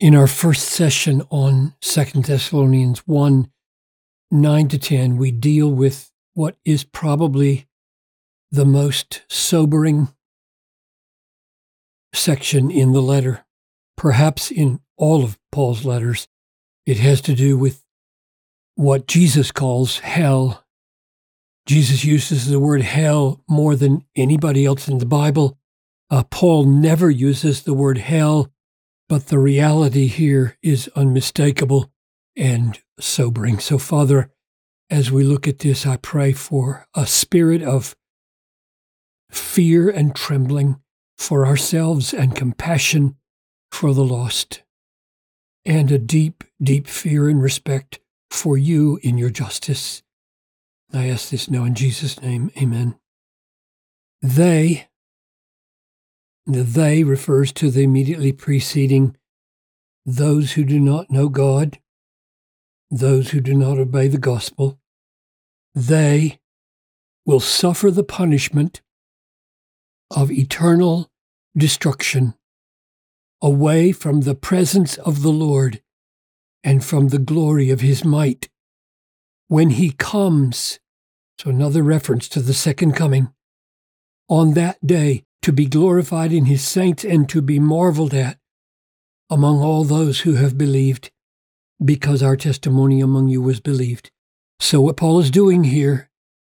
In our first session on Second Thessalonians 1 9 to 10, we deal with what is probably the most sobering section in the letter, perhaps in all of Paul's letters. It has to do with what Jesus calls hell. Jesus uses the word hell more than anybody else in the Bible. Uh, Paul never uses the word hell but the reality here is unmistakable and sobering. So, Father, as we look at this, I pray for a spirit of fear and trembling for ourselves and compassion for the lost, and a deep, deep fear and respect for you in your justice. I ask this now in Jesus' name. Amen. They, the they refers to the immediately preceding those who do not know God, those who do not obey the gospel. They will suffer the punishment of eternal destruction away from the presence of the Lord and from the glory of his might. When he comes, so another reference to the second coming, on that day, to be glorified in his saints and to be marveled at among all those who have believed, because our testimony among you was believed. So, what Paul is doing here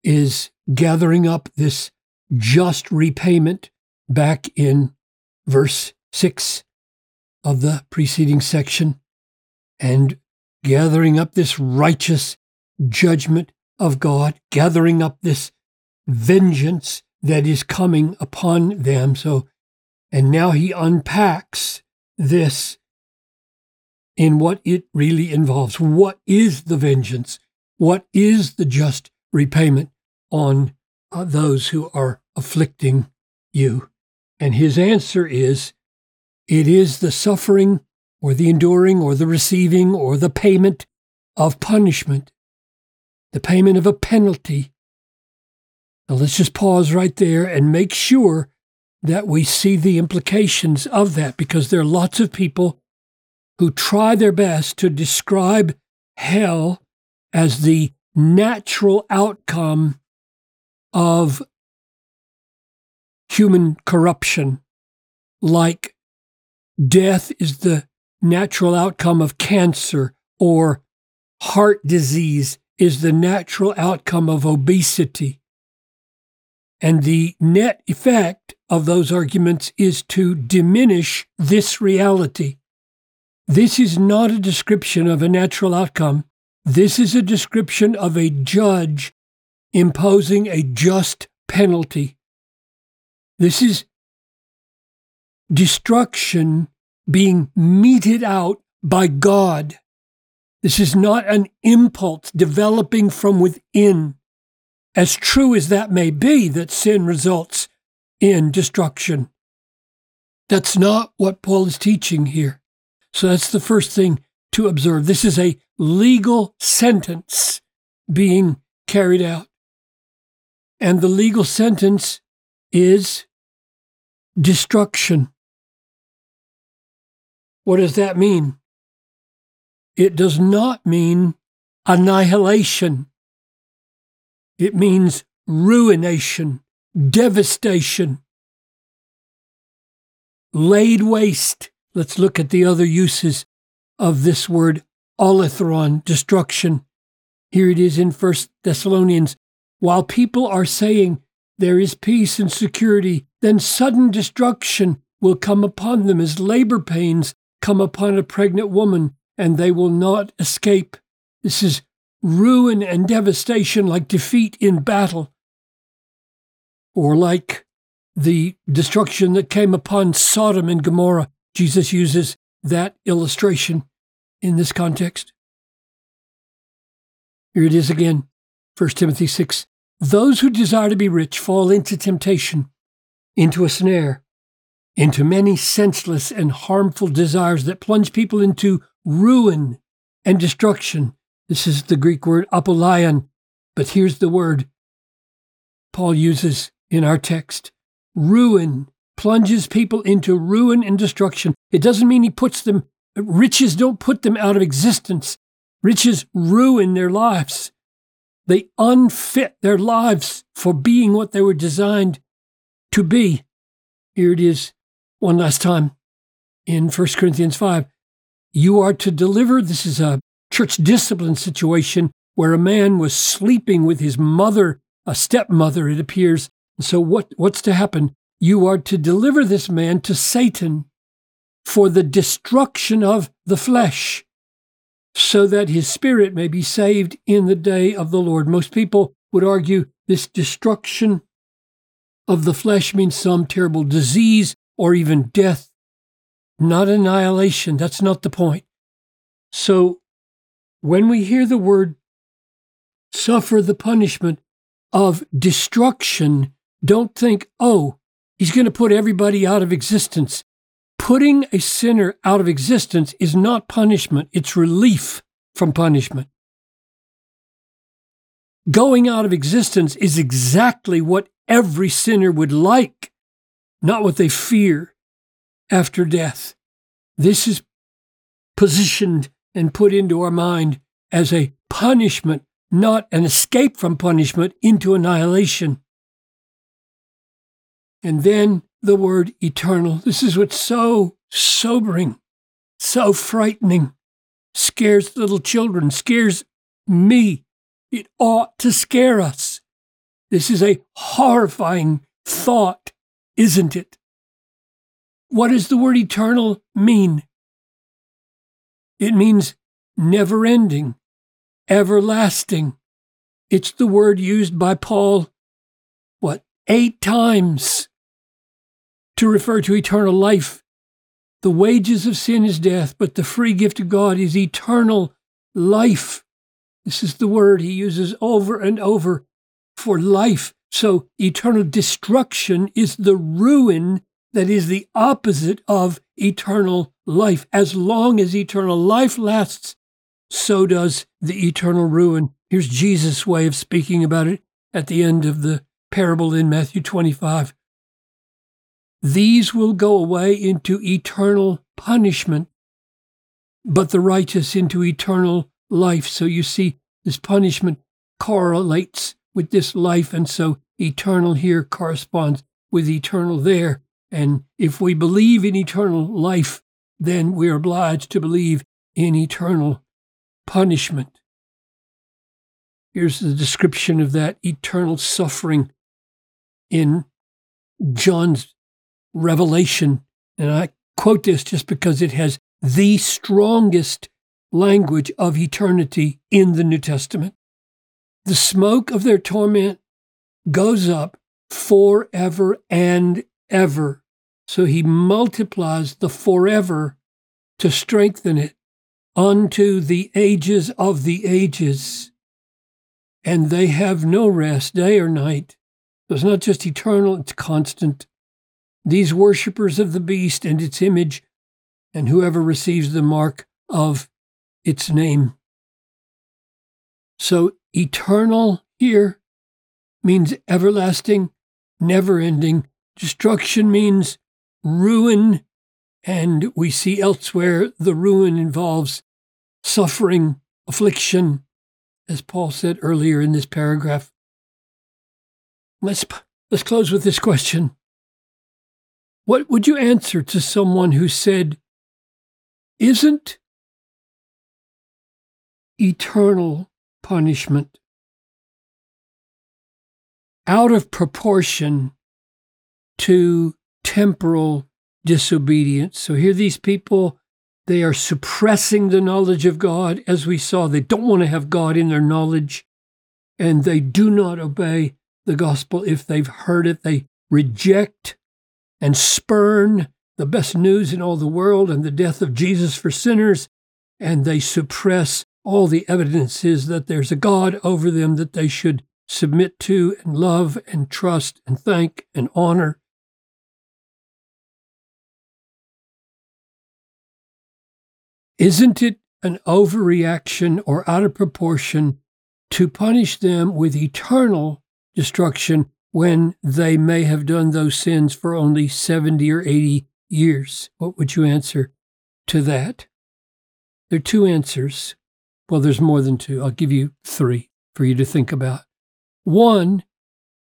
is gathering up this just repayment back in verse 6 of the preceding section and gathering up this righteous judgment of God, gathering up this vengeance that is coming upon them. So, and now he unpacks this in what it really involves. What is the vengeance? What is the just repayment on uh, those who are afflicting you? And his answer is it is the suffering or the enduring or the receiving or the payment of punishment, the payment of a penalty now let's just pause right there and make sure that we see the implications of that because there are lots of people who try their best to describe hell as the natural outcome of human corruption, like death is the natural outcome of cancer or heart disease is the natural outcome of obesity. And the net effect of those arguments is to diminish this reality. This is not a description of a natural outcome. This is a description of a judge imposing a just penalty. This is destruction being meted out by God. This is not an impulse developing from within as true as that may be, that sin results in destruction. That's not what Paul is teaching here. So that's the first thing to observe. This is a legal sentence being carried out. And the legal sentence is destruction. What does that mean? It does not mean annihilation. It means ruination, devastation, laid waste. Let's look at the other uses of this word olethron, destruction. Here it is in 1 Thessalonians. While people are saying there is peace and security, then sudden destruction will come upon them as labor pains come upon a pregnant woman, and they will not escape. This is ruin and devastation like defeat in battle, or like the destruction that came upon Sodom and Gomorrah. Jesus uses that illustration in this context. Here it is again, 1 Timothy 6. Those who desire to be rich fall into temptation, into a snare, into many senseless and harmful desires that plunge people into ruin and destruction. This is the Greek word apollyon, but here's the word Paul uses in our text ruin, plunges people into ruin and destruction. It doesn't mean he puts them riches don't put them out of existence. Riches ruin their lives. They unfit their lives for being what they were designed to be. Here it is one last time in 1 Corinthians 5. You are to deliver, this is a church discipline situation where a man was sleeping with his mother, a stepmother, it appears. So, what, what's to happen? You are to deliver this man to Satan for the destruction of the flesh, so that his spirit may be saved in the day of the Lord. Most people would argue this destruction of the flesh means some terrible disease or even death, not annihilation. That's not the point. So when we hear the word suffer the punishment of destruction, don't think, oh, he's going to put everybody out of existence. Putting a sinner out of existence is not punishment, it's relief from punishment. Going out of existence is exactly what every sinner would like, not what they fear after death. This is positioned and put into our mind as a punishment, not an escape from punishment into annihilation. And then the word eternal. This is what's so sobering, so frightening, scares little children, scares me. It ought to scare us. This is a horrifying thought, isn't it? What does the word eternal mean? It means never ending, everlasting. It's the word used by Paul, what, eight times to refer to eternal life. The wages of sin is death, but the free gift of God is eternal life. This is the word he uses over and over for life. So eternal destruction is the ruin that is the opposite of eternal life. As long as eternal life lasts, so does the eternal ruin. Here's Jesus' way of speaking about it at the end of the parable in Matthew 25. These will go away into eternal punishment, but the righteous into eternal life. So you see, this punishment correlates with this life, and so eternal here corresponds with eternal there. And if we believe in eternal life, then we are obliged to believe in eternal punishment. Here's the description of that eternal suffering in John's revelation. And I quote this just because it has the strongest language of eternity in the New Testament. The smoke of their torment goes up forever and ever. So he multiplies the forever to strengthen it unto the ages of the ages. And they have no rest day or night. So it's not just eternal, it's constant. These worshippers of the beast and its image, and whoever receives the mark of its name. So eternal here means everlasting, never ending. Destruction means ruin, and we see elsewhere the ruin involves suffering, affliction, as Paul said earlier in this paragraph. Let's, let's close with this question. What would you answer to someone who said, Isn't eternal punishment out of proportion to temporal disobedience. So here these people, they are suppressing the knowledge of God, as we saw. They don't want to have God in their knowledge, and they do not obey the gospel if they've heard it. They reject and spurn the best news in all the world and the death of Jesus for sinners, and they suppress all the evidences that there's a God over them that they should submit to and love and trust and thank and honor. Isn't it an overreaction or out of proportion to punish them with eternal destruction when they may have done those sins for only 70 or 80 years? What would you answer to that? there are two answers. Well, there's more than two. I'll give you three for you to think about. One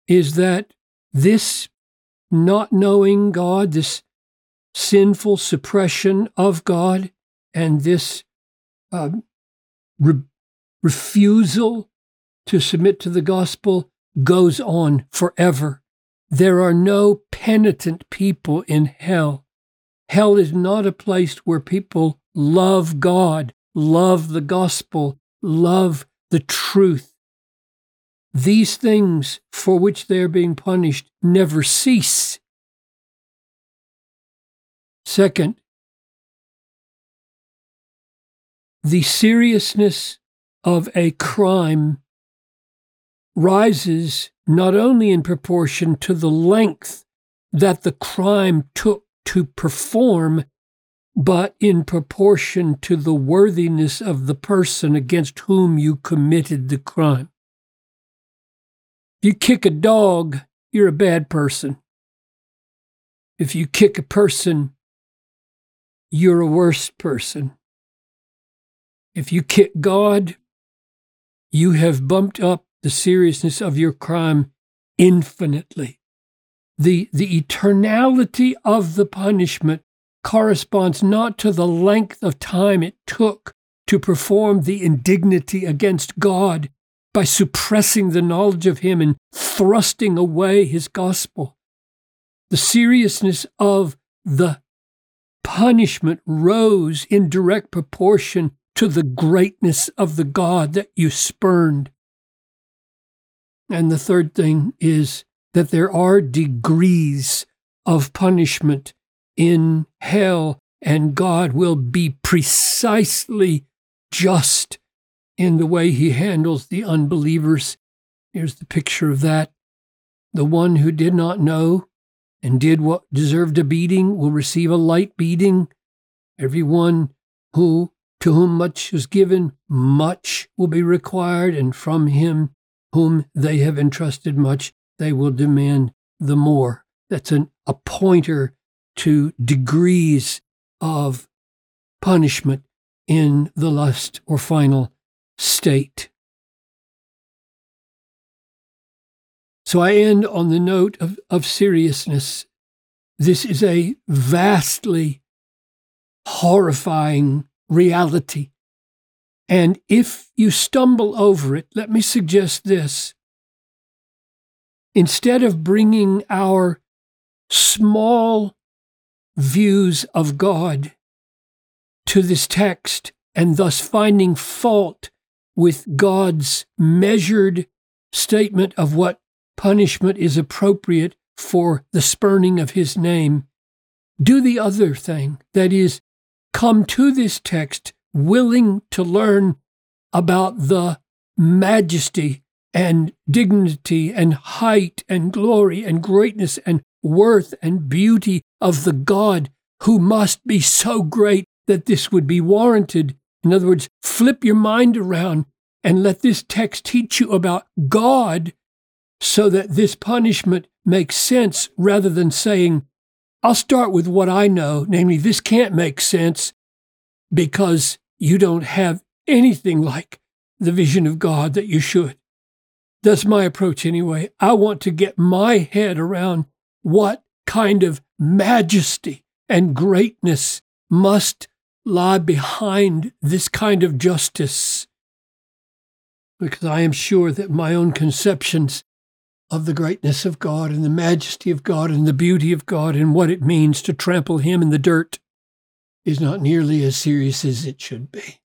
is that this not knowing God, this sinful suppression of God, and this uh, re- refusal to submit to the gospel goes on forever. There are no penitent people in hell. Hell is not a place where people love God, love the gospel, love the truth. These things for which they are being punished never cease. Second, the seriousness of a crime rises not only in proportion to the length that the crime took to perform, but in proportion to the worthiness of the person against whom you committed the crime. If you kick a dog, you're a bad person. If you kick a person, you're a worse person. If you kick God, you have bumped up the seriousness of your crime infinitely. The, the eternality of the punishment corresponds not to the length of time it took to perform the indignity against God by suppressing the knowledge of Him and thrusting away His gospel. The seriousness of the punishment rose in direct proportion to the greatness of the God that you spurned. And the third thing is that there are degrees of punishment in hell, and God will be precisely just in the way he handles the unbelievers. Here's the picture of that. The one who did not know and did what deserved a beating will receive a light beating. Everyone who to whom much is given, much will be required, and from him whom they have entrusted much, they will demand the more. That's an, a pointer to degrees of punishment in the lust or final state. So I end on the note of, of seriousness. This is a vastly horrifying reality. And if you stumble over it, let me suggest this. Instead of bringing our small views of God to this text and thus finding fault with God's measured statement of what punishment is appropriate for the spurning of his name, do the other thing. That is, come to this text willing to learn about the majesty and dignity and height and glory and greatness and worth and beauty of the God who must be so great that this would be warranted. In other words, flip your mind around and let this text teach you about God so that this punishment makes sense rather than saying, I'll start with what I know, namely, this can't make sense because you don't have anything like the vision of God that you should. That's my approach anyway. I want to get my head around what kind of majesty and greatness must lie behind this kind of justice. Because I am sure that my own conceptions of the greatness of God and the majesty of God and the beauty of God and what it means to trample Him in the dirt is not nearly as serious as it should be.